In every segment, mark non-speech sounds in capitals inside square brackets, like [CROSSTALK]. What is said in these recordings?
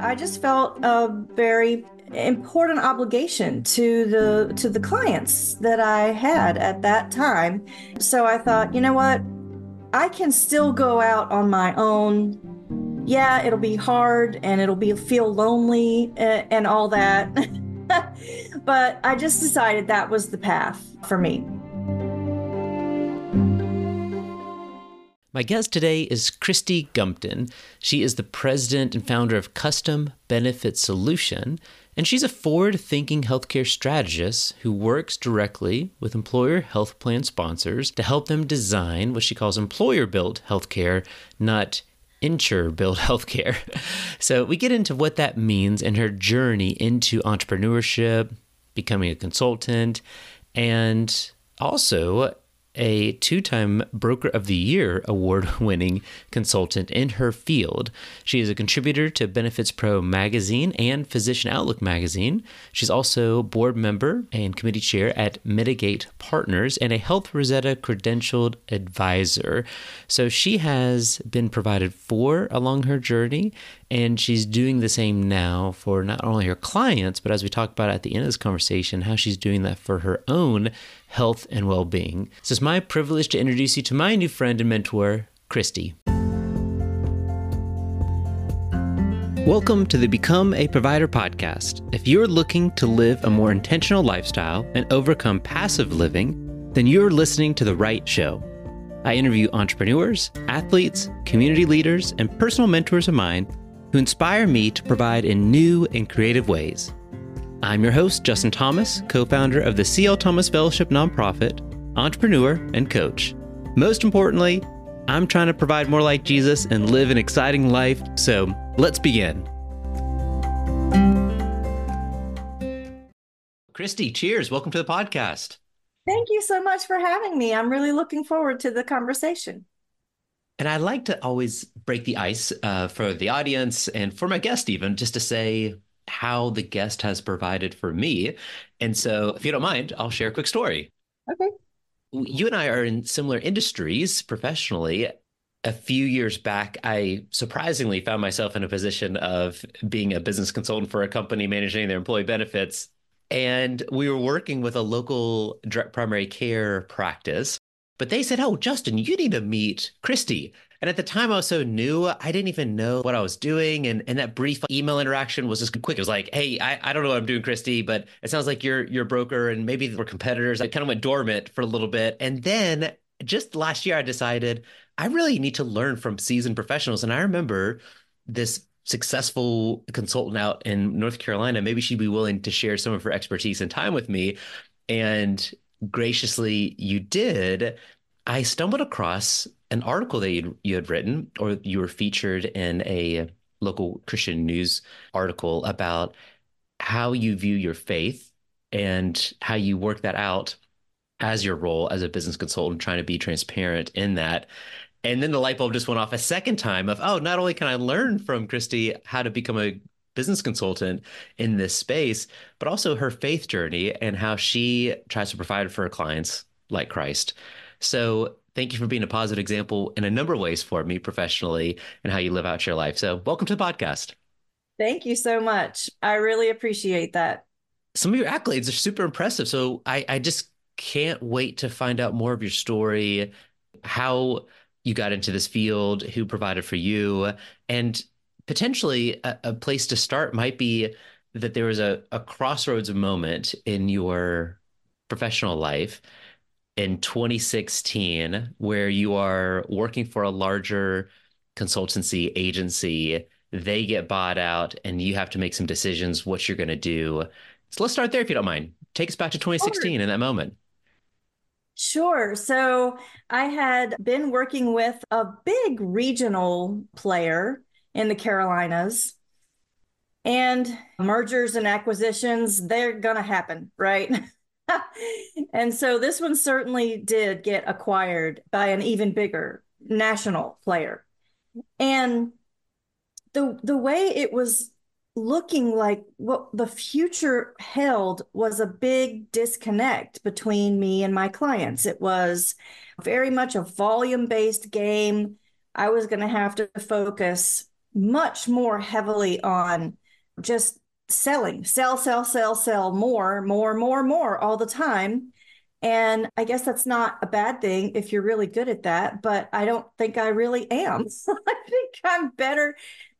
I just felt a very important obligation to the to the clients that I had at that time. So I thought, you know what? I can still go out on my own. Yeah, it'll be hard and it'll be feel lonely and, and all that. [LAUGHS] but I just decided that was the path for me. My guest today is Cristy Gupton. She is the president and founder of Custom Benefit Solution, and she's a forward thinking healthcare strategist who works directly with employer health plan sponsors to help them design what she calls employer built healthcare, not insurer built [LAUGHS] healthcare. So we get into what that means and her journey into entrepreneurship, becoming a consultant, and also a two time Broker of the Year award winning consultant in her field. She is a contributor to Benefits Pro magazine and Physician Outlook magazine. She's also board member and committee chair at Mitigate Partners and a Health Rosetta credentialed advisor. So she has been provided for along her journey, and she's doing the same now for not only her clients, but as we talked about at the end of this conversation, how she's doing that for her own health and well being. So it's my privilege to introduce you to my new friend and mentor, Cristy. Welcome to the Become a Provider podcast. If you're looking to live a more intentional lifestyle and overcome passive living, then you're listening to the right show. I interview entrepreneurs, athletes, community leaders, and personal mentors of mine who inspire me to provide in new and creative ways. I'm your host, Justin Thomas, co founder of the C.L. Thomas Fellowship nonprofit, entrepreneur, and coach. Most importantly, I'm trying to provide more like Jesus and live an exciting life, so let's begin. Cristy, cheers. Welcome to the podcast. Thank you so much for having me. I'm really looking forward to the conversation. And I like to always break the ice uh, for the audience and for my guest, even just to say how the guest has provided for me. And so, if you don't mind, I'll share a quick story. Okay. You and I are in similar industries professionally. A few years back, I surprisingly found myself in a position of being a business consultant for a company managing their employee benefits. And we were working with a local direct primary care practice but they said, Oh, Justin, you need to meet Cristy. And at the time I was so new, I didn't even know what I was doing. And, and that brief email interaction was just quick. It was like, hey, I, I don't know what I'm doing, Cristy, but it sounds like you're you're a broker and maybe we're competitors. I kind of went dormant for a little bit. And then just last year I decided I really need to learn from seasoned professionals. And I remember this successful consultant out in North Carolina, maybe she'd be willing to share some of her expertise and time with me. And graciously you did, I stumbled across an article that you you had written, or you were featured in a local Christian news article about how you view your faith and how you work that out as your role as a business consultant, trying to be transparent in that. And then the light bulb just went off a second time of, oh, not only can I learn from Cristy how to become a business consultant in this space, but also her faith journey and how she tries to provide for her clients like Christ. So thank you for being a positive example in a number of ways for me professionally and how you live out your life. So welcome to the podcast. Thank you so much. I really appreciate that. Some of your accolades are super impressive. So I, I just can't wait to find out more of your story, how you got into this field, who provided for you, and potentially a, a, place to start might be that there was a, a crossroads moment in your professional life in 2016 where you are working for a larger consultancy agency they get bought out and you have to make some decisions what you're going to do so let's start there if you don't mind take us back to 2016 sure. in that moment Sure. So I had been working with a big regional player in the Carolinas. And mergers and acquisitions, they're going to happen, right? [LAUGHS] and so this one certainly did get acquired by an even bigger national player. And the the way it was looking like what the future held was a big disconnect between me and my clients. It was very much a volume based game. I was going to have to focus much more heavily on just selling, sell, sell, sell, sell more, more, more, more all the time. And I guess that's not a bad thing if you're really good at that, but I don't think I really am. [LAUGHS] I think I'm better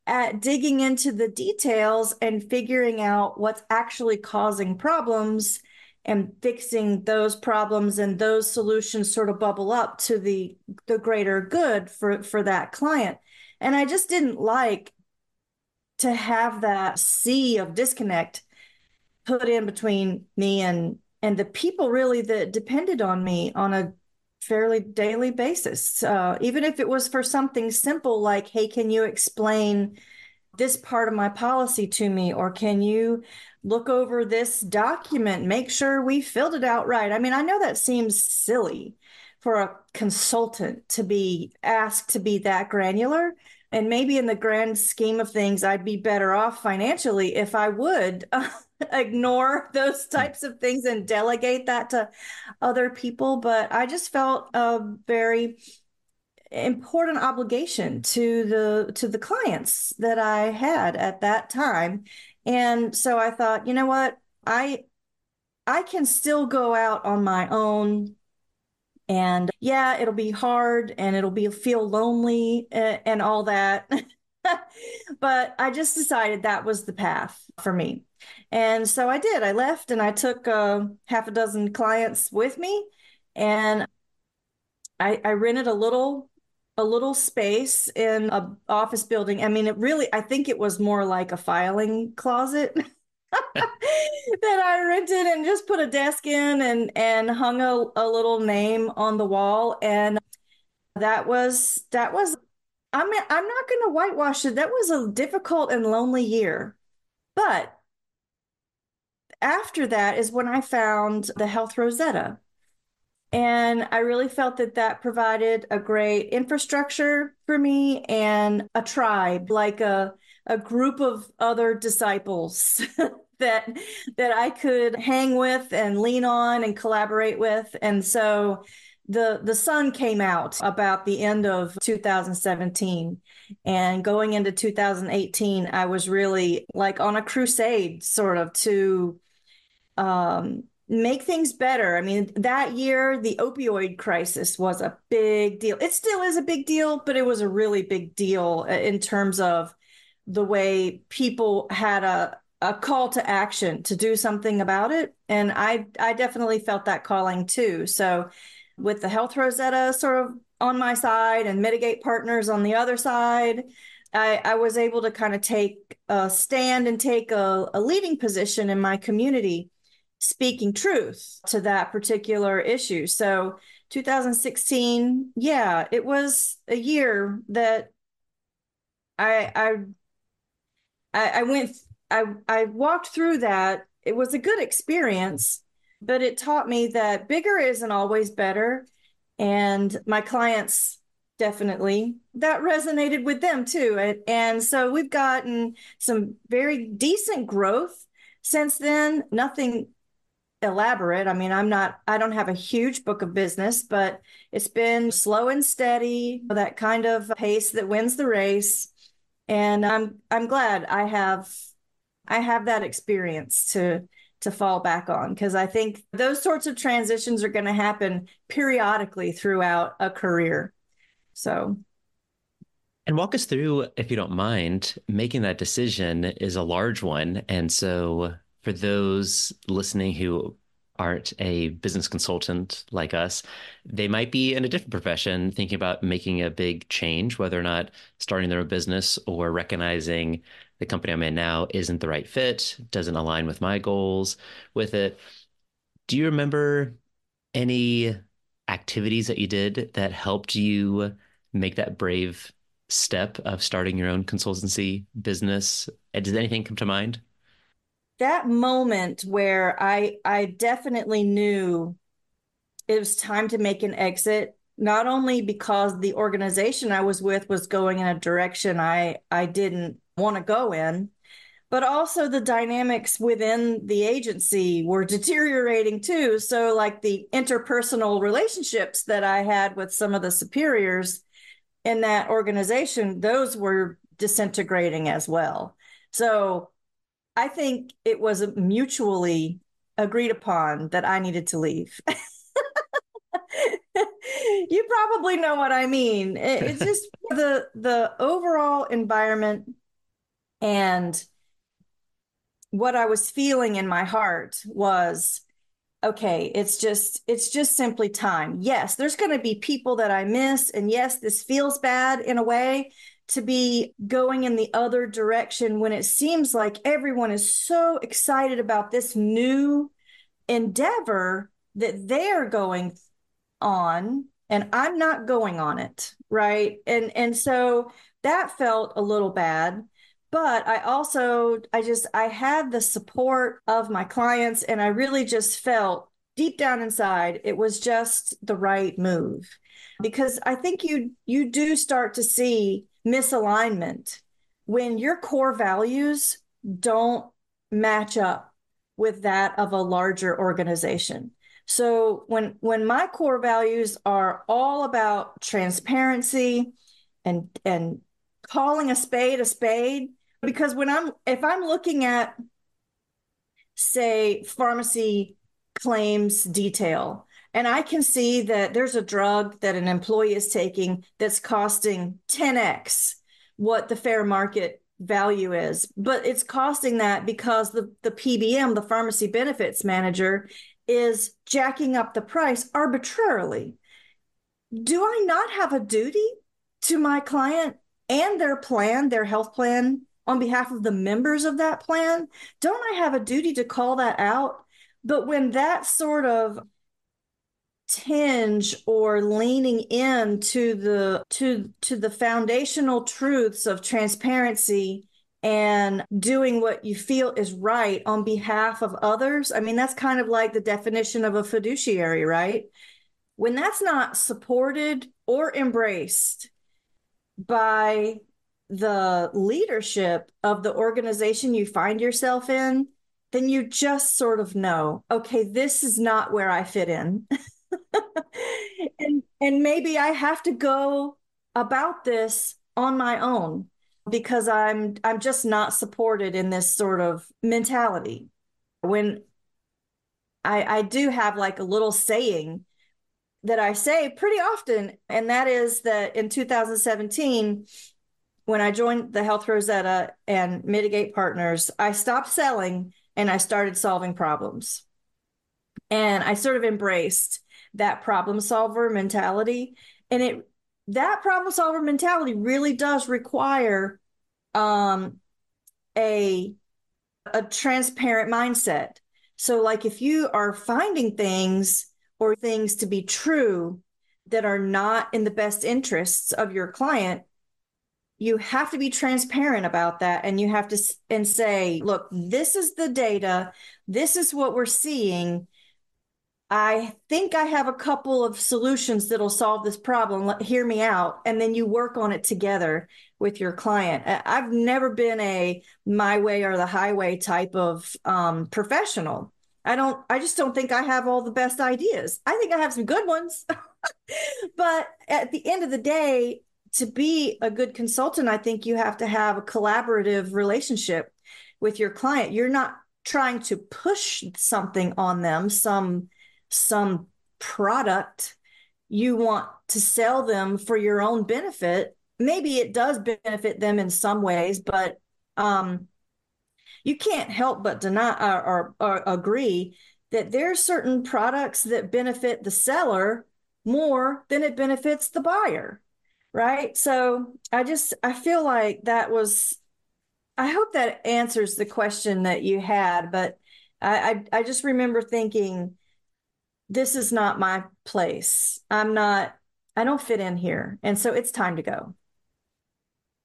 at digging into the details and figuring out what's actually causing problems and fixing those problems and those solutions sort of bubble up to the the greater good for for that client and i just didn't like to have that sea of disconnect put in between me and and the people really that depended on me on a fairly daily basis. Uh, even if it was for something simple like hey can you explain this part of my policy to me? Or can you look over this document make sure we filled it out right? I mean i know that seems silly for a consultant to be asked to be that granular and maybe in the grand scheme of things i'd be better off financially if i would [LAUGHS] ignore those hmm. types of things and delegate that to other people but i just felt a very important obligation to the to the clients that I had at that time. And so I thought, you know what? I I can still go out on my own and yeah, it'll be hard and it'll be feel lonely and, and all that. [LAUGHS] but I just decided that was the path for me. And so I did. I left and I took uh, half a dozen clients with me and I, I rented a little a little space in a office building. I mean, it really, I think it was more like a filing closet. [LAUGHS] [LAUGHS] that I rented and just put a desk in and and hung a, a little name on the wall. And that was that was I mean I'm not going to whitewash it. That was a difficult and lonely year. But after that is when I found the Health Rosetta. And I really felt that that provided a great infrastructure for me and a tribe, like a, a group of other disciples [LAUGHS] that that I could hang with and lean on and collaborate with. And so the the sun came out about the end of 2017 and going into 2018 I was really like on a crusade sort of to um make things better. I mean, that year, the opioid crisis was a big deal. It still is a big deal, but it was a really big deal uh, in terms of the way people had a, a call to action to do something about it. And I, I definitely felt that calling too. So, with the Health Rosetta sort of on my side and Mitigate Partners on the other side, I, I was able to kind of take a stand and take a, a leading position in my community speaking truth to that particular issue. So 2016, yeah, it was a year that I I I went I I walked through that. It was a good experience, but it taught me that bigger isn't always better. And my clients definitely that resonated with them too. And so we've gotten some very decent growth since then. Nothing elaborate. I mean, I'm not, I don't have a huge book of business, but it's been slow and steady, that kind of pace that wins the race. And I'm, I'm glad I have, I have that experience to, to fall back on because I think those sorts of transitions are going to happen periodically throughout a career. So, and walk us through, if you don't mind, making that decision is a large one. And so, for those listening who aren't a business consultant like us, they might be in a different profession thinking about making a big change, whether or not starting their own business or recognizing the company I'm in now isn't the right fit, doesn't align with my goals with it. Do you remember any activities that you did that helped you make that brave step of starting your own consultancy business? Does anything come to mind? That moment where I I definitely knew it was time to make an exit not only because the organization I was with was going in a direction I I didn't want to go in but also the dynamics within the agency were deteriorating too so like the interpersonal relationships that I had with some of the superiors in that organization those were disintegrating as well. So I think it was mutually agreed upon that I needed to leave. [LAUGHS] you probably know what I mean. It's [LAUGHS] just the the overall environment and what I was feeling in my heart was okay, it's just it's just simply time. Yes, there's going to be people that I miss and yes, this feels bad in a way to be going in the other direction when it seems like everyone is so excited about this new endeavor that they're going on and I'm not going on it, right? And and so that felt a little bad but i also i just i had the support of my clients and i really just felt deep down inside it was just the right move because i think you you do start to see misalignment when your core values don't match up with that of a larger organization. So when when my core values are all about transparency and and calling a spade a spade because when I'm if I'm looking at say pharmacy claims detail and I can see that there's a drug that an employee is taking that's costing 10x what the fair market value is. But it's costing that because the the PBM the pharmacy benefits manager is jacking up the price arbitrarily. Do I not have a duty to my client and their plan their health plan on behalf of the members of that plan, don't I have a duty to call that out? But when that sort of tinge or leaning into the to to the foundational truths of transparency and doing what you feel is right on behalf of others i mean that's kind of like the definition of a fiduciary right when that's not supported or embraced by the leadership of the organization you find yourself in, then you just sort of know, okay, this is not where I fit in. [LAUGHS] [LAUGHS] and and maybe I have to go about this on my own because I'm I'm just not supported in this sort of mentality. When I I do have like a little saying that I say pretty often, and that is that in 2017, when I joined the Health Rosetta and Mitigate Partners, I stopped selling and I started solving problems. And I sort of embraced that problem solver mentality. And it that problem solver mentality really does require um, a a transparent mindset. So like if you are finding things or things to be true that are not in the best interests of your client, you have to be transparent about that and you have to and say look this is the data this is what we're seeing i think i have a couple of solutions that'll solve this problem. Let, hear me out and then you work on it together with your client. I've never been a my way or the highway type of um, professional. I don't i just don't think i have all the best ideas. I think i have some good ones. [LAUGHS] But at the end of the day to be a good consultant, I think you have to have a collaborative relationship with your client. You're not trying to push something on them, some some product you want to sell them for your own benefit. Maybe it does benefit them in some ways, but um, you can't help but deny or, or, or agree that there are certain products that benefit the seller more than it benefits the buyer right so i just i feel like that was i hope that answers the question that you had but i i, I just remember thinking this is not my place i'm not i don't fit in here and so it's time to go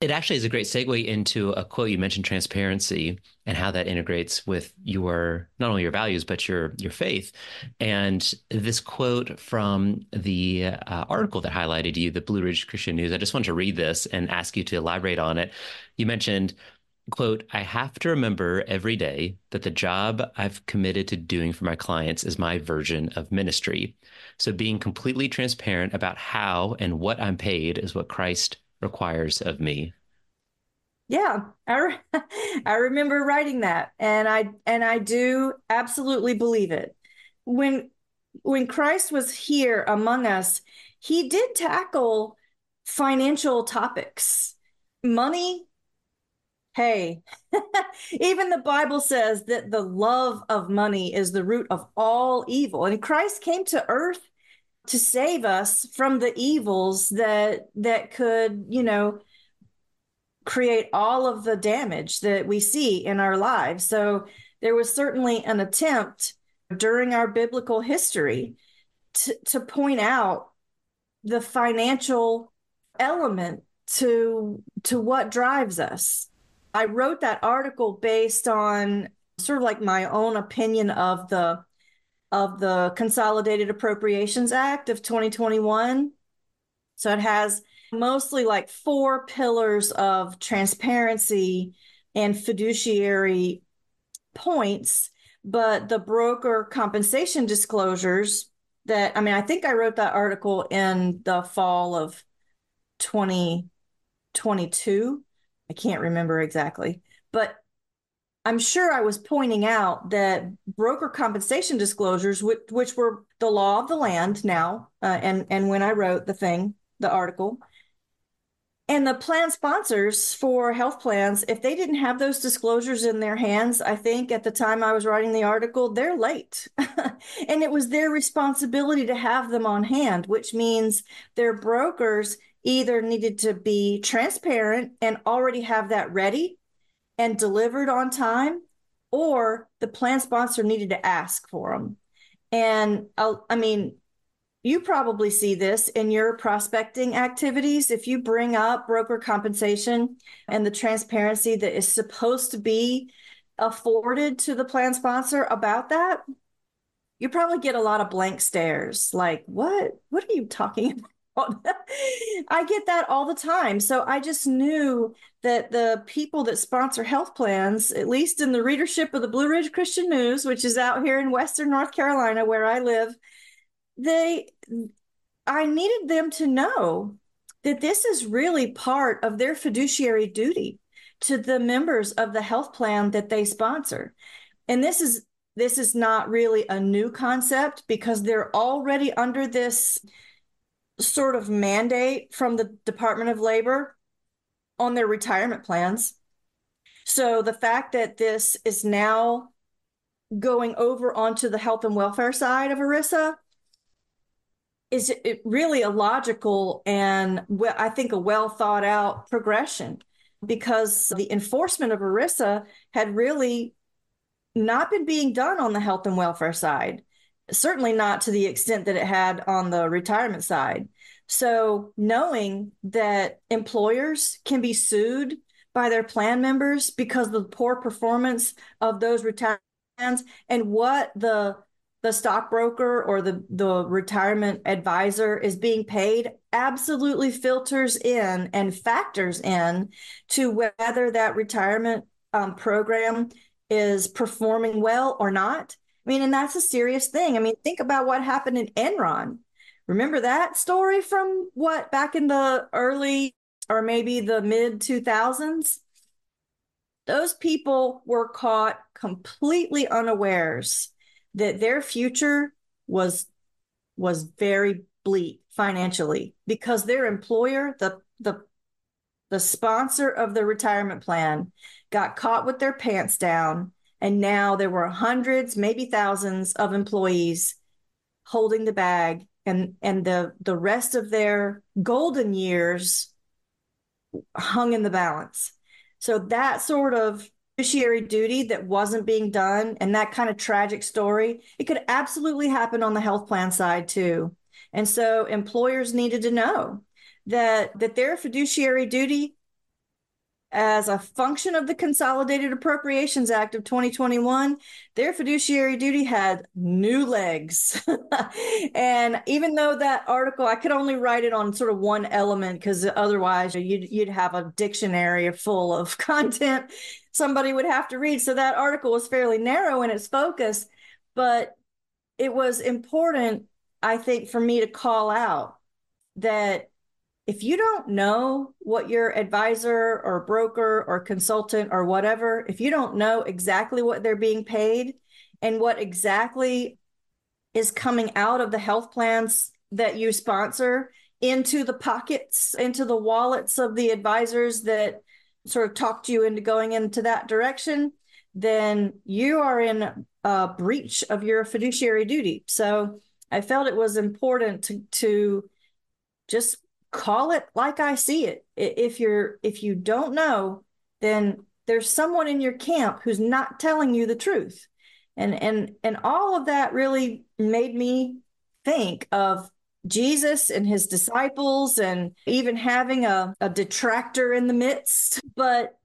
it actually is a great segue into a quote you mentioned transparency and how that integrates with your not only your values but your your faith. And this quote from the uh, article that highlighted you, the Blue Ridge Christian News. I just want to read this and ask you to elaborate on it. You mentioned quote i have to remember every day that the job i've committed to doing for my clients is my version of ministry so being completely transparent about how and what i'm paid is what christ requires of me. Yeah, I re- [LAUGHS] I remember writing that and I and I do absolutely believe it. When when Christ was here among us, he did tackle financial topics. Money, hey. [LAUGHS] Even the Bible says that the love of money is the root of all evil. And Christ came to earth to save us from the evils that that could, you know, create all of the damage that we see in our lives. So there was certainly an attempt during our biblical history to, to point out the financial element to to what drives us. I wrote that article based on sort of like my own opinion of the of the Consolidated Appropriations Act of 2021. So it has mostly like four pillars of transparency and fiduciary points, but the broker compensation disclosures that I mean, I think I wrote that article in the fall of 2022. I can't remember exactly, but I'm sure I was pointing out that broker compensation disclosures, which, which were the law of the land now, uh, and and when I wrote the thing, the article, and the plan sponsors for health plans, if they didn't have those disclosures in their hands, I think at the time I was writing the article, they're late. [LAUGHS] and it was their responsibility to have them on hand, which means their brokers either needed to be transparent and already have that ready and delivered on time, or the plan sponsor needed to ask for them. And uh, I mean, you probably see this in your prospecting activities. If you bring up broker compensation and the transparency that is supposed to be afforded to the plan sponsor about that, you probably get a lot of blank stares like, what? What are you talking [LAUGHS] about? [LAUGHS] I get that all the time. So I just knew that the people that sponsor health plans, at least in the readership of the Blue Ridge Christian News, which is out here in Western North Carolina, where I live, they I needed them to know that this is really part of their fiduciary duty to the members of the health plan that they sponsor. And this is this is not really a new concept because they're already under this sort of mandate from the Department of Labor on their retirement plans. So the fact that this is now going over onto the health and welfare side of ERISA is really a logical and I think a well thought out progression because the enforcement of ERISA had really not been being done on the health and welfare side, certainly not to the extent that it had on the retirement side. So, knowing that employers can be sued by their plan members because of the poor performance of those retirement plans and what the the stockbroker or the, the retirement advisor is being paid absolutely filters in and factors in to whether that retirement um, program is performing well or not. I mean, and that's a serious thing. I mean, think about what happened in Enron. Remember that story from what back in the early or maybe the mid 2000s? Those people were caught completely unawares that their future was was very bleak financially because their employer the the the sponsor of the retirement plan got caught with their pants down and now there were hundreds maybe thousands of employees holding the bag and and the the rest of their golden years hung in the balance so that sort of fiduciary duty that wasn't being done and that kind of tragic story, it could absolutely happen on the health plan side too. And so employers needed to know that that their fiduciary duty as a function of the Consolidated Appropriations Act of 2021, their fiduciary duty had new legs. [LAUGHS] and even though that article, I could only write it on sort of one element because otherwise you'd, you'd have a dictionary full of [LAUGHS] content somebody would have to read. So that article was fairly narrow in its focus, but it was important, I think, for me to call out that if you don't know what your advisor or broker or consultant or whatever, if you don't know exactly what they're being paid and what exactly is coming out of the health plans that you sponsor into the pockets, into the wallets of the advisors that sort of talked you into going into that direction, then you are in a breach of your fiduciary duty. So I felt it was important to, to just call it like I see it. If you're if you don't know, then there's someone in your camp who's not telling you the truth. And and and all of that really made me think of Jesus and his disciples and even having a, a detractor in the midst. [LAUGHS] But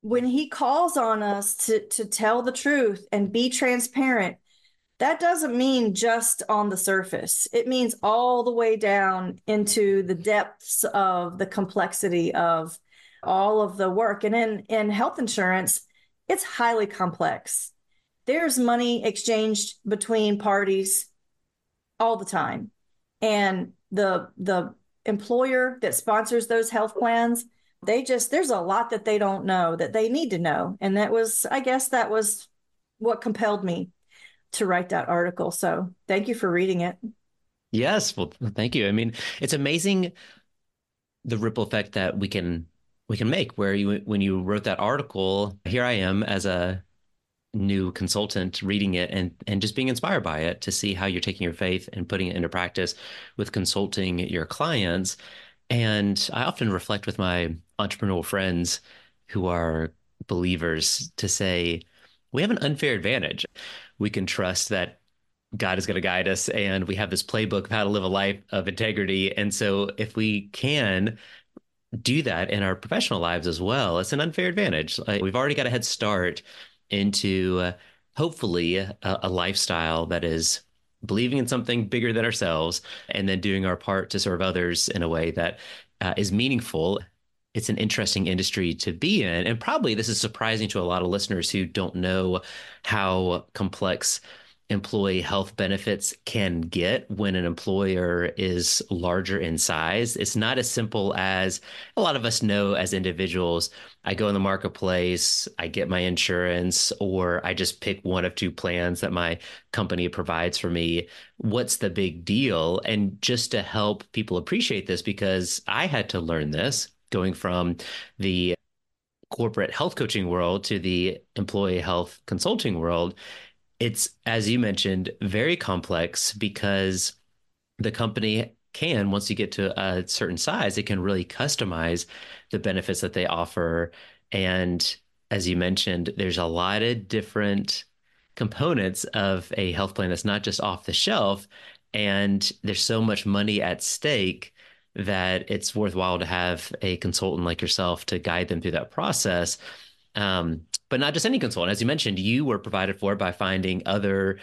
when he calls on us to to tell the truth and be transparent that doesn't mean just on the surface. It means all the way down into the depths of the complexity of all of the work. And in, in health insurance, it's highly complex. There's money exchanged between parties all the time. And the the employer that sponsors those health plans, they just there's a lot that they don't know that they need to know. And that was I guess that was what compelled me to write that article. So thank you for reading it. Yes, well, thank you. I mean, it's amazing the ripple effect that we can we can make. Where you when you wrote that article, here I am as a new consultant reading it and and just being inspired by it to see how you're taking your faith and putting it into practice with consulting your clients. And I often reflect with my entrepreneurial friends who are believers to say, we have an unfair advantage we can trust that God is going to guide us and we have this playbook of how to live a life of integrity. And so if we can do that in our professional lives as well, it's an unfair advantage. Like we've already got a head start into uh, hopefully a, a lifestyle that is believing in something bigger than ourselves and then doing our part to serve others in a way that uh, is meaningful it's an interesting industry to be in. And probably this is surprising to a lot of listeners who don't know how complex employee health benefits can get when an employer is larger in size. It's not as simple as a lot of us know as individuals. I go in the marketplace, I get my insurance, or I just pick one of two plans that my company provides for me. What's the big deal? And just to help people appreciate this, because I had to learn this going from the corporate health coaching world to the employee health consulting world, it's, as you mentioned, very complex because the company can, once you get to a certain size, it can really customize the benefits that they offer. And as you mentioned, there's a lot of different components of a health plan that's not just off the shelf. And there's so much money at stake that it's worthwhile to have a consultant like yourself to guide them through that process. Um, but not just any consultant. As you mentioned, you were provided for by finding other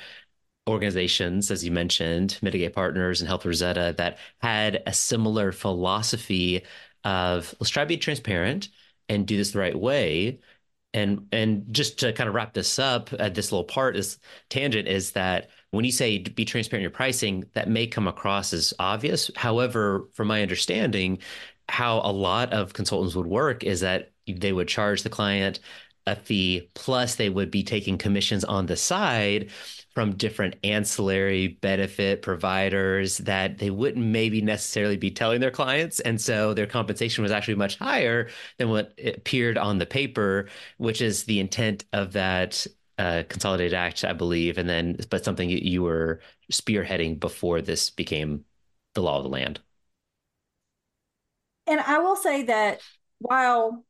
organizations, as you mentioned, Mitigate Partners and Health Rosetta, that had a similar philosophy of let's try to be transparent and do this the right way. And and just to kind of wrap this up, uh, this little part, this tangent is that when you say be transparent in your pricing, that may come across as obvious. However, from my understanding, how a lot of consultants would work is that they would charge the client a fee plus they would be taking commissions on the side from different ancillary benefit providers that they wouldn't maybe necessarily be telling their clients and so their compensation was actually much higher than what appeared on the paper which is the intent of that Consolidated Act, I believe, and then but something you were spearheading before this became the law of the land. And I will say that while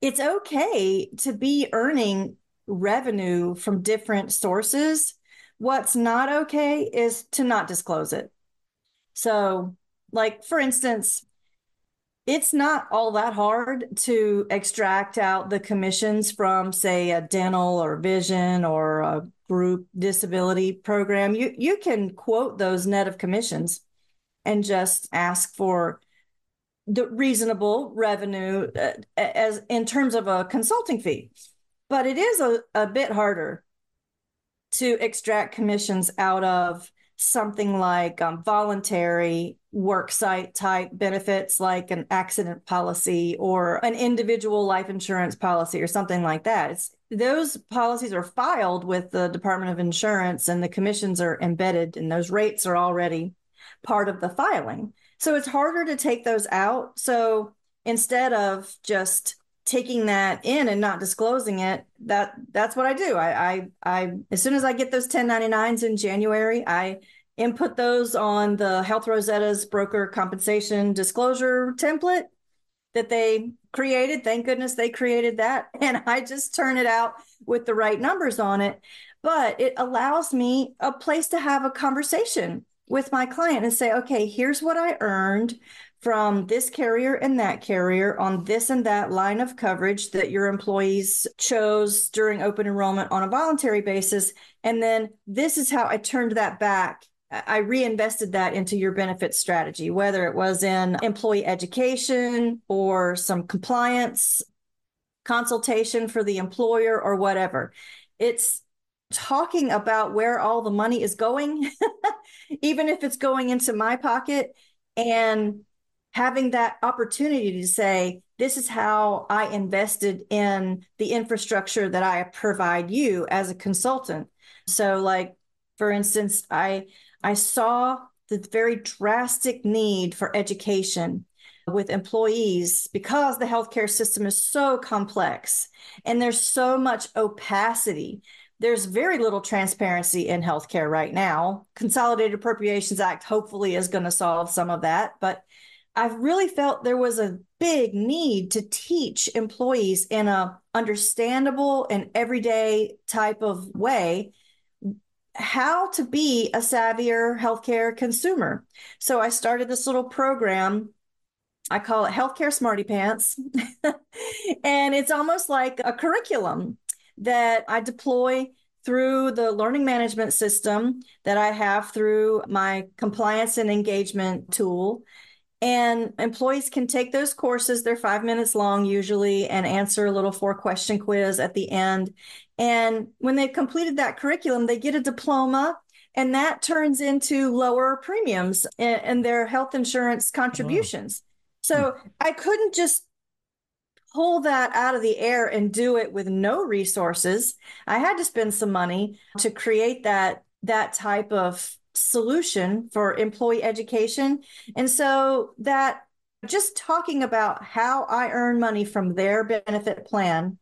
it's okay to be earning revenue from different sources, what's not okay is to not disclose it. So, like for instance, it's not all that hard to extract out the commissions from say a dental or vision or a group disability program. You you can quote those net of commissions and just ask for the reasonable revenue uh, as in terms of a consulting fee. But it is a, a bit harder to extract commissions out of something like um, voluntary work site type benefits like an accident policy or an individual life insurance policy or something like that. It's, those policies are filed with the Department of Insurance and the commissions are embedded and those rates are already part of the filing. So it's harder to take those out. So instead of just taking that in and not disclosing it, that that's what I do. I I, I as soon as I get those 1099s in January, I input those on the Health Rosetta's broker compensation disclosure template that they created. Thank goodness they created that. [LAUGHS] And I just turn it out with the right numbers on it. But it allows me a place to have a conversation with my client and say, okay, here's what I earned from this carrier and that carrier on this and that line of coverage that your employees chose during open enrollment on a voluntary basis. And then this is how I turned that back I reinvested that into your benefit strategy, whether it was in employee education or some compliance consultation for the employer or whatever. It's talking about where all the money is going, [LAUGHS] even if it's going into my pocket, and having that opportunity to say, this is how I invested in the infrastructure that I provide you as a consultant. So, like, for instance, I I saw the very drastic need for education with employees because the healthcare system is so complex and there's so much opacity. There's very little transparency in healthcare right now. Consolidated Appropriations Act hopefully is going to solve some of that, but I've really felt there was a big need to teach employees in a understandable and everyday type of way how to be a savvier healthcare consumer. So I started this little program. I call it Healthcare Smarty Pants. [LAUGHS] and it's almost like a curriculum that I deploy through the learning management system that I have through my compliance and engagement tool. And employees can take those courses. They're five minutes long usually and answer a little four question quiz at the end. And when they've completed that curriculum, they get a diploma and that turns into lower premiums and, their health insurance contributions. So hmm. I couldn't just pull that out of the air and do it with no resources. I had to spend some money to create that that type of solution for employee education. And so that just talking about how I earn money from their benefit plan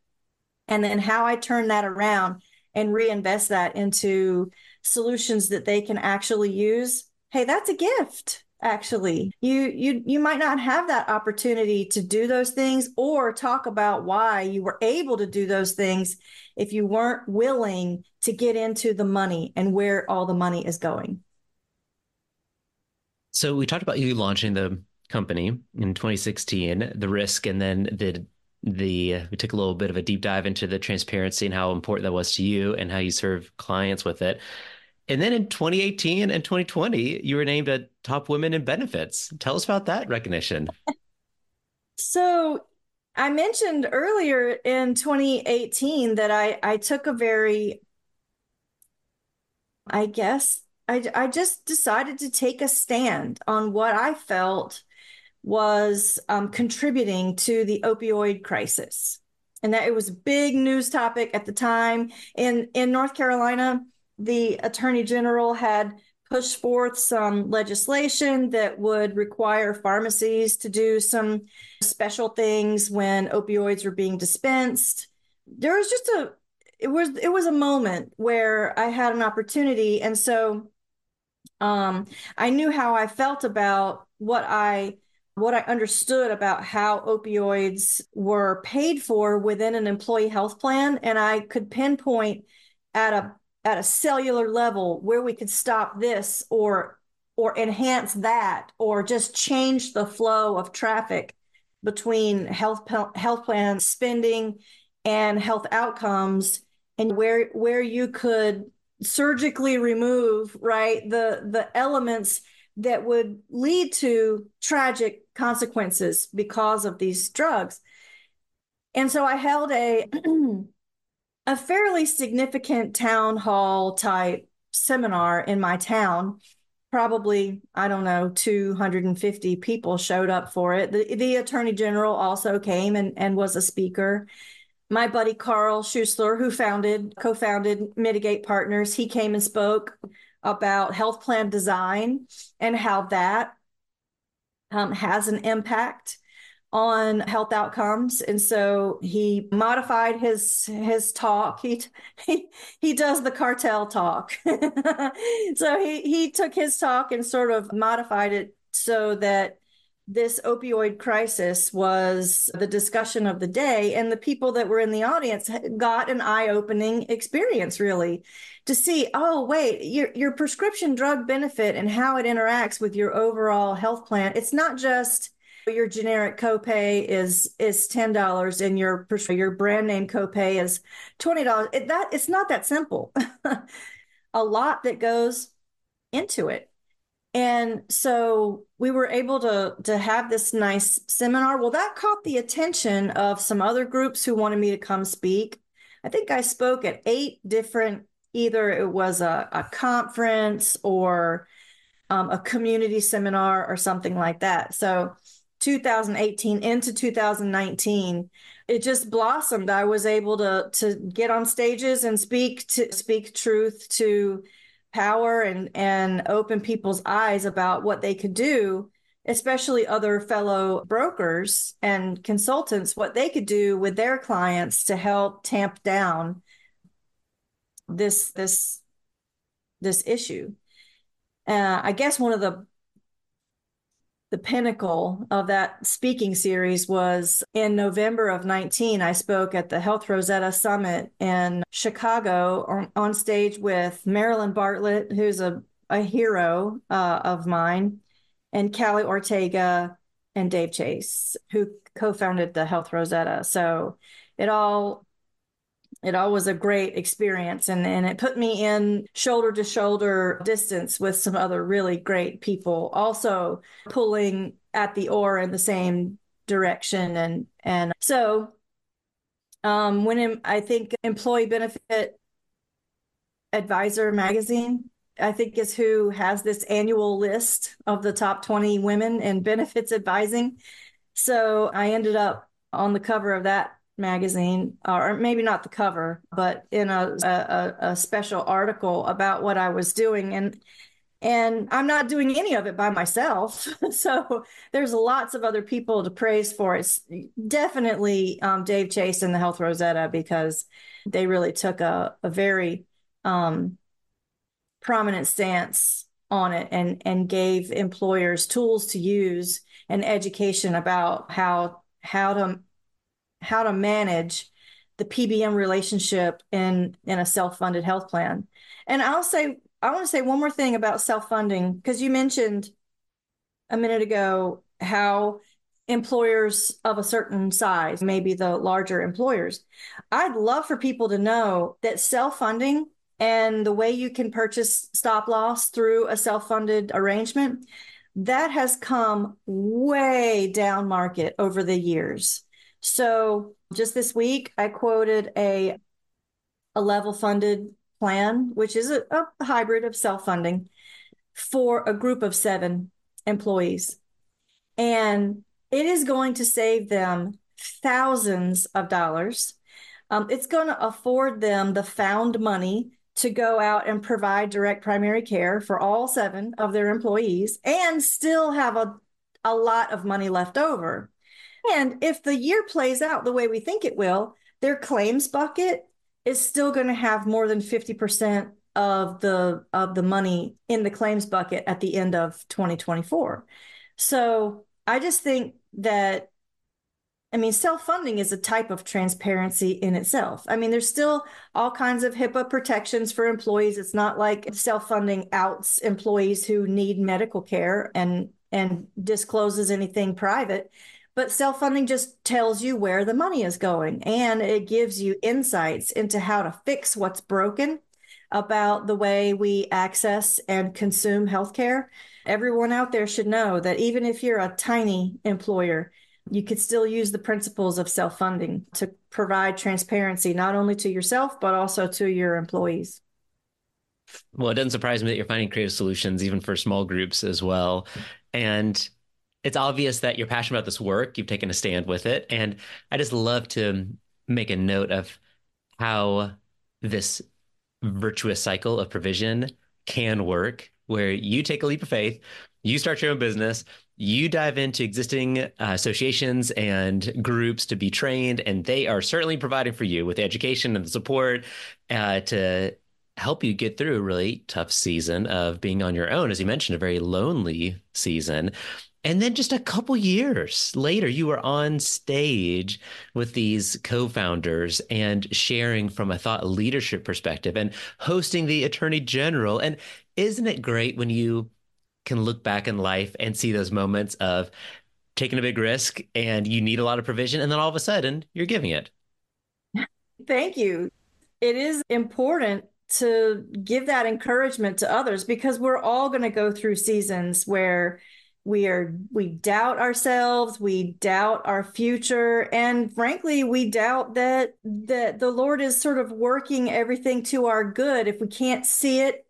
and then how I turn that around and reinvest that into solutions that they can actually use. Hey, that's a gift actually you you you might not have that opportunity to do those things or talk about why you were able to do those things if you weren't willing to get into the money and where all the money is going so we talked about you launching the company in 2016 the risk and then the the we took a little bit of a deep dive into the transparency and how important that was to you and how you serve clients with it. And then in 2018 and 2020, you were named a top women in benefits. Tell us about that recognition. So I mentioned earlier in 2018 that I, I took a very, I guess, I, I just decided to take a stand on what I felt was um, contributing to the opioid crisis, and that it was a big news topic at the time. In in North Carolina, the Attorney General had pushed forth some legislation that would require pharmacies to do some special things when opioids were being dispensed. There was just a it was it was a moment where I had an opportunity, and so um, I knew how I felt about what I what I understood about how opioids were paid for within an employee health plan, and I could pinpoint at a at a cellular level where we could stop this or or enhance that or just change the flow of traffic between health health plan spending and health outcomes and where where you could surgically remove right the the elements that would lead to tragic consequences because of these drugs. And so I held a [CLEARS THROAT] a fairly significant town hall type seminar in my town probably I don't know 250 people showed up for it. The the attorney general also came and and was a speaker. My buddy Carl Schuessler, who founded co-founded Mitigate Partners, he came and spoke about health plan design and how that um, has an impact on health outcomes. And so he modified his his talk. He he he does the cartel talk. [LAUGHS] So he he took his talk and sort of modified it so that this opioid crisis was the discussion of the day. And the people that were in the audience got an eye-opening experience really to see oh wait your your prescription drug benefit and how it interacts with your overall health plan it's not just your generic copay is is ten dollars and your your brand name copay is twenty dollars. It, that it's not that simple. [LAUGHS] a lot that goes into it. And so we were able to to have this nice seminar. Well, that caught the attention of some other groups who wanted me to come speak. I think I spoke at eight different either it was a, a conference or um, a community seminar or something like that. So 2018 into 2019 it just blossomed i was able to to get on stages and speak to speak truth to power and and open people's eyes about what they could do especially other fellow brokers and consultants what they could do with their clients to help tamp down this this this issue uh, i guess one of the the pinnacle of that speaking series was in November of 19. I spoke at the Health Rosetta Summit in Chicago on, on stage with Marilyn Bartlett, who's a, a hero uh, of mine, and Callie Ortega and Dave Chase, who co founded the Health Rosetta. So it all it all was a great experience and, and it put me in shoulder to shoulder distance with some other really great people also pulling at the oar in the same direction and and so um, when I think employee benefit advisor magazine I think is who has this annual list of the top 20 women in benefits advising. So I ended up on the cover of that magazine, or maybe not the cover, but in a, a, a special article about what I was doing. And and I'm not doing any of it by myself. [LAUGHS] so there's lots of other people to praise for. It's definitely um, Dave Chase and the Health Rosetta because they really took a, a very um, prominent stance on it and and gave employers tools to use and education about how how to how to manage the PBM relationship in in a self-funded health plan. And I'll say I want to say one more thing about self-funding because you mentioned a minute ago how employers of a certain size, maybe the larger employers, I'd love for people to know that self-funding and the way you can purchase stop loss through a self-funded arrangement that has come way down market over the years so just this week, I quoted a a level funded plan, which is a, a hybrid of self funding for a group of seven employees. And it is going to save them thousands of dollars. Um, it's going to afford them the found money to go out and provide direct primary care for all seven of their employees and still have a, a lot of money left over. And if the year plays out the way we think it will, their claims bucket is still going to have more than 50% of the of the money in the claims bucket at the end of 2024. So I just think that I mean, self funding is a type of transparency in itself. I mean, there's still all kinds of HIPAA protections for employees. It's not like self funding outs employees who need medical care and and discloses anything private. But self funding just tells you where the money is going and it gives you insights into how to fix what's broken about the way we access and consume healthcare. Everyone out there should know that even if you're a tiny employer, you could still use the principles of self funding to provide transparency not only to yourself, but also to your employees. Well, it doesn't surprise me that you're finding creative solutions even for small groups as well. And it's obvious that you're passionate about this work. You've taken a stand with it. And I just love to make a note of how this virtuous cycle of provision can work, where you take a leap of faith, you start your own business, you dive into existing uh, associations and groups to be trained, and they are certainly providing for you with the education and the support uh, to help you get through a really tough season of being on your own. As you mentioned, a very lonely season. And then just a couple years later, you were on stage with these co founders and sharing from a thought leadership perspective and hosting the attorney general. And isn't it great when you can look back in life and see those moments of taking a big risk and you need a lot of provision, and then all of a sudden you're giving it? Thank you. It is important to give that encouragement to others because we're all going to go through seasons where we are we doubt ourselves we doubt our future and frankly we doubt that that the lord is sort of working everything to our good. If we can't see it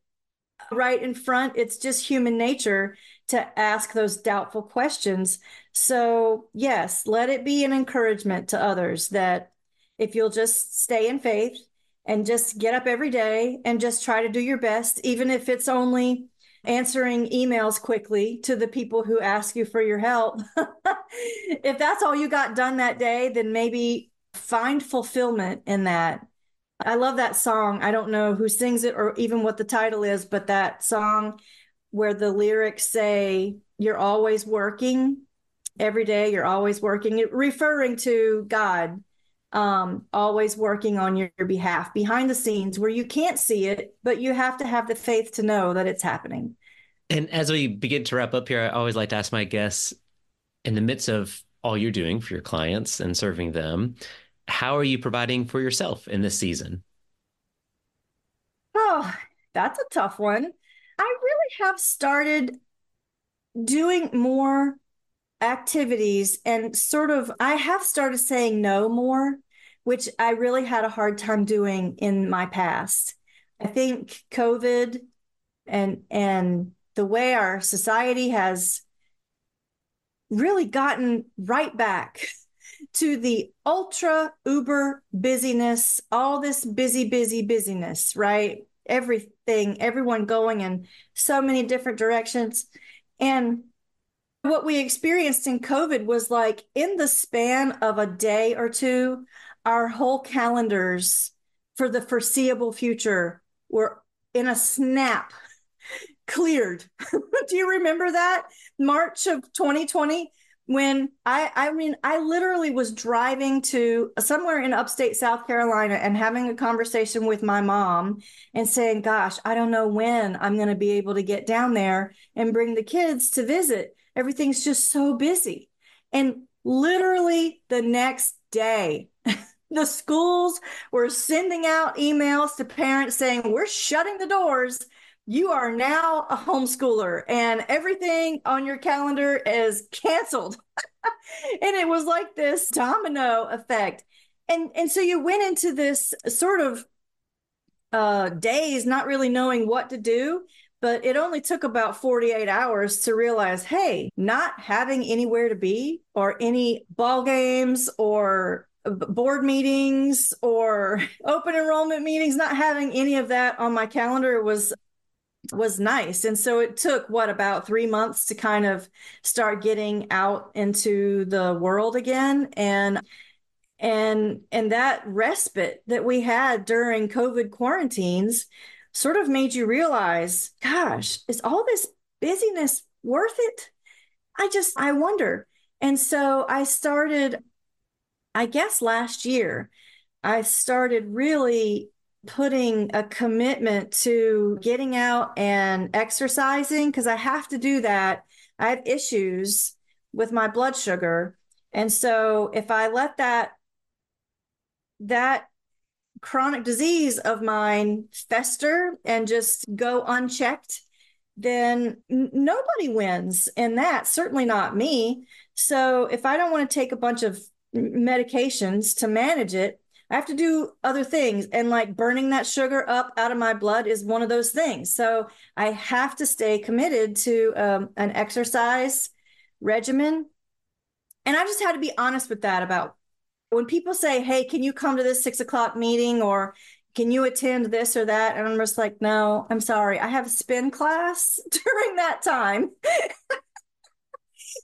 right in front it's just human nature to ask those doubtful questions. So yes let it be an encouragement to others that if you'll just stay in faith and just get up every day and just try to do your best even if it's only answering emails quickly to the people who ask you for your help. [LAUGHS] if that's all you got done that day, then maybe find fulfillment in that. I love that song. I don't know who sings it or even what the title is, but that song where the lyrics say, You're always working every day, you're always working, referring to God, um, always working on your, your behalf behind the scenes where you can't see it, but you have to have the faith to know that it's happening. And as we begin to wrap up here, I always like to ask my guests in the midst of all you're doing for your clients and serving them, how are you providing for yourself in this season? Oh, that's a tough one. I really have started doing more activities and sort of, I have started saying no more, which I really had a hard time doing in my past. I think COVID and, and the way our society has really gotten right back [LAUGHS] to the ultra uber busyness, all this busy, busy, busyness, right? Everything, everyone going in so many different directions. And what we experienced in COVID was like in the span of a day or two, our whole calendars for the foreseeable future were in a snap [LAUGHS] cleared. [LAUGHS] Do you remember that? March of 2020 when I I mean I literally was driving to somewhere in upstate South Carolina and having a conversation with my mom and saying, "Gosh, I don't know when I'm going to be able to get down there and bring the kids to visit. Everything's just so busy." And literally the next day, [LAUGHS] the schools were sending out emails to parents saying, "We're shutting the doors you are now a homeschooler and everything on your calendar is canceled. [LAUGHS] and it was like this domino effect. And and so you went into this sort of uh days not really knowing what to do, but it only took about 48 hours to realize, hey, not having anywhere to be or any ball games or uh, board meetings or [LAUGHS] open enrollment meetings, not having any of that on my calendar was was nice. And so it took what about three months to kind of start getting out into the world again. And and and that respite that we had during COVID quarantines sort of made you realize, gosh, is all this busyness worth it? I just I wonder. And so I started, I guess last year, I started really putting a commitment to getting out and exercising because I have to do that. I have issues with my blood sugar. And so if I let that that chronic disease of mine fester and just go unchecked, then nobody wins in that, certainly not me. So if I don't want to take a bunch of medications to manage it, I have to do other things. And like burning that sugar up out of my blood is one of those things. So I have to stay committed to um, an exercise regimen. And I just had to be honest with that about when people say, Hey, can you come to this six o'clock meeting or can you attend this or that? And I'm just like, No, I'm sorry. I have a spin class [LAUGHS] during that time.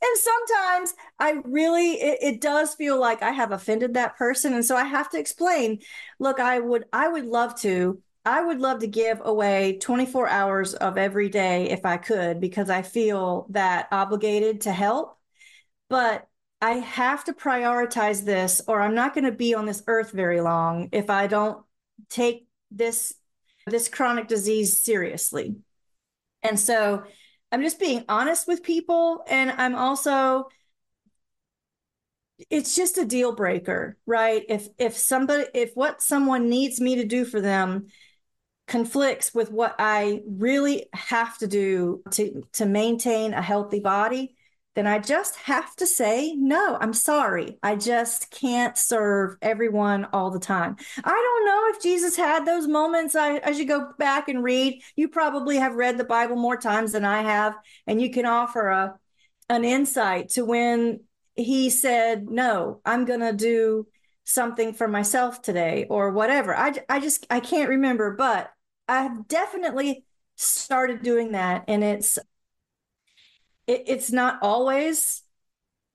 and sometimes I really it, it, does feel like I have offended that person and so I have to explain look I would I would love to I would love to give away 24 hours of every day if I could because I feel that obligated to help but I have to prioritize this or I'm not going to be on this earth very long if I don't take this this chronic disease seriously and so I'm just being honest with people. And I'm also, it's just a deal breaker, right? If, if somebody, if what someone needs me to do for them conflicts with what I really have to do to, to maintain a healthy body, then I just have to say, no, I'm sorry. I just can't serve everyone all the time. I don't know if Jesus had those moments. I, as you go back and read, you probably have read the Bible more times than I have, and you can offer a an insight to when he said, no, I'm going to do something for myself today or whatever. I, I just, I can't remember, but I've definitely started doing that. And it's, it, it's not always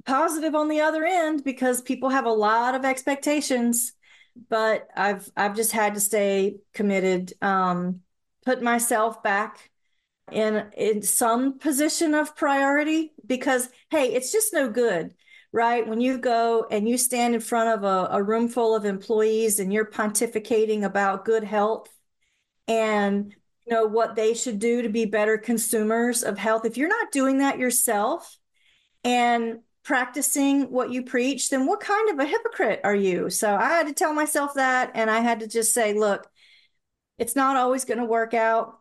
positive on the other end because people have a lot of expectations but i've i've just had to stay committed um put myself back in in some position of priority because hey it's just no good right? When you go and you stand in front of a, a room full of employees and you're pontificating about good health and know what they should do to be better consumers of health. If you're not doing that yourself and practicing what you preach then what kind of a hypocrite are you? So i had to tell myself that and i had to just say look it's not always going to work out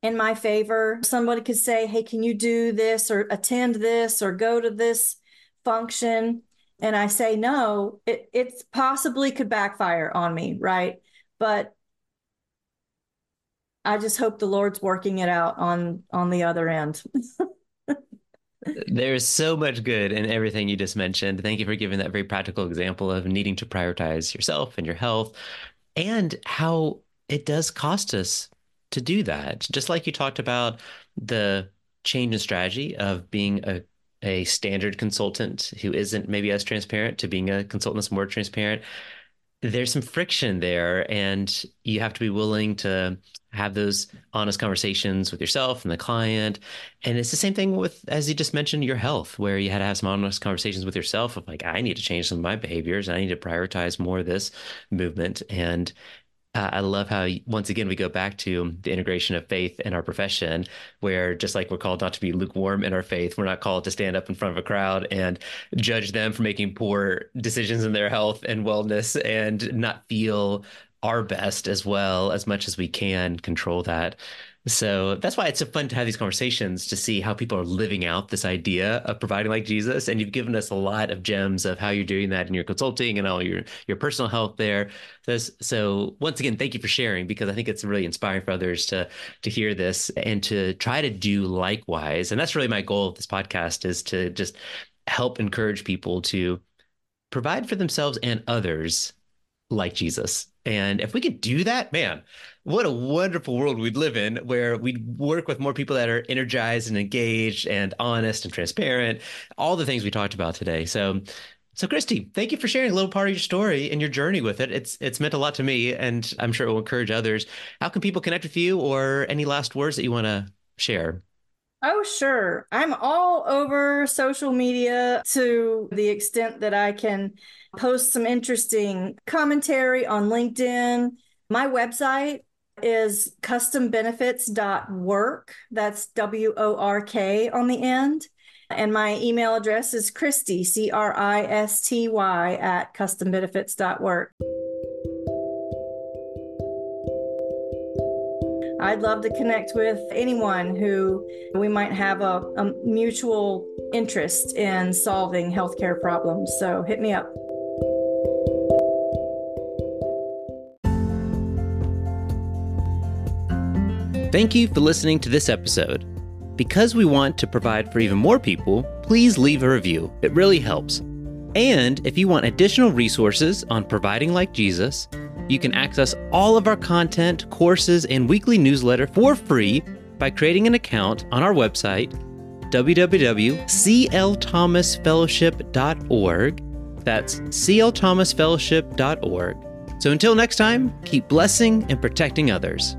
in my favor. Somebody could say hey can you do this or attend this or go to this function? And i say no it it's possibly could backfire on me right? But I just hope the Lord's working it out on on the other end. There's so much good in everything you just mentioned. Thank you for giving that very practical example of needing to prioritize yourself and your health and how it does cost us to do that. Just like you talked about the change in strategy of being a a standard consultant who isn't maybe as transparent to being a consultant that's more transparent there's some friction there and you have to be willing to have those honest conversations with yourself and the client. And it's the same thing with as you just mentioned your health where you had to have some honest conversations with yourself of like i need to change some of my behaviors i need to prioritize more of this movement. And uh, I love how once again we go back to the integration of faith in our profession, where just like we're called not to be lukewarm in our faith, we're not called to stand up in front of a crowd and judge them for making poor decisions in their health and wellness and not feel our best as well as much as we can control that. So that's why it's so fun to have these conversations to see how people are living out this idea of providing like Jesus. And you've given us a lot of gems of how you're doing that in your consulting and all your your personal health there. So, so once again, thank you for sharing because I think it's really inspiring for others to to hear this and to try to do likewise. And that's really my goal of this podcast is to just help encourage people to provide for themselves and others like Jesus. And if we could do that, man, what a wonderful world we'd live in where we'd work with more people that are energized and engaged and honest and transparent, all the things we talked about today. So, so Cristy, thank you for sharing a little part of your story and your journey with it. It's it's meant a lot to me and I'm sure it will encourage others. How can people connect with you or any last words that you want to share? Oh, sure. I'm all over social media to the extent that I can post some interesting commentary on LinkedIn. My website is custombenefits.work. That's W O R K on the end. And my email address is Cristy, C R I S T Y, at custombenefits.work. I'd love to connect with anyone who we might have a, a mutual interest in solving healthcare problems. So hit me up. Thank you for listening to this episode. Because we want to provide for even more people, please leave a review. It really helps. And if you want additional resources on providing like Jesus, you can access all of our content, courses, and weekly newsletter for free by creating an account on our website, www.clthomasfellowship.org. That's clthomasfellowship.org. So until next time, keep blessing and protecting others.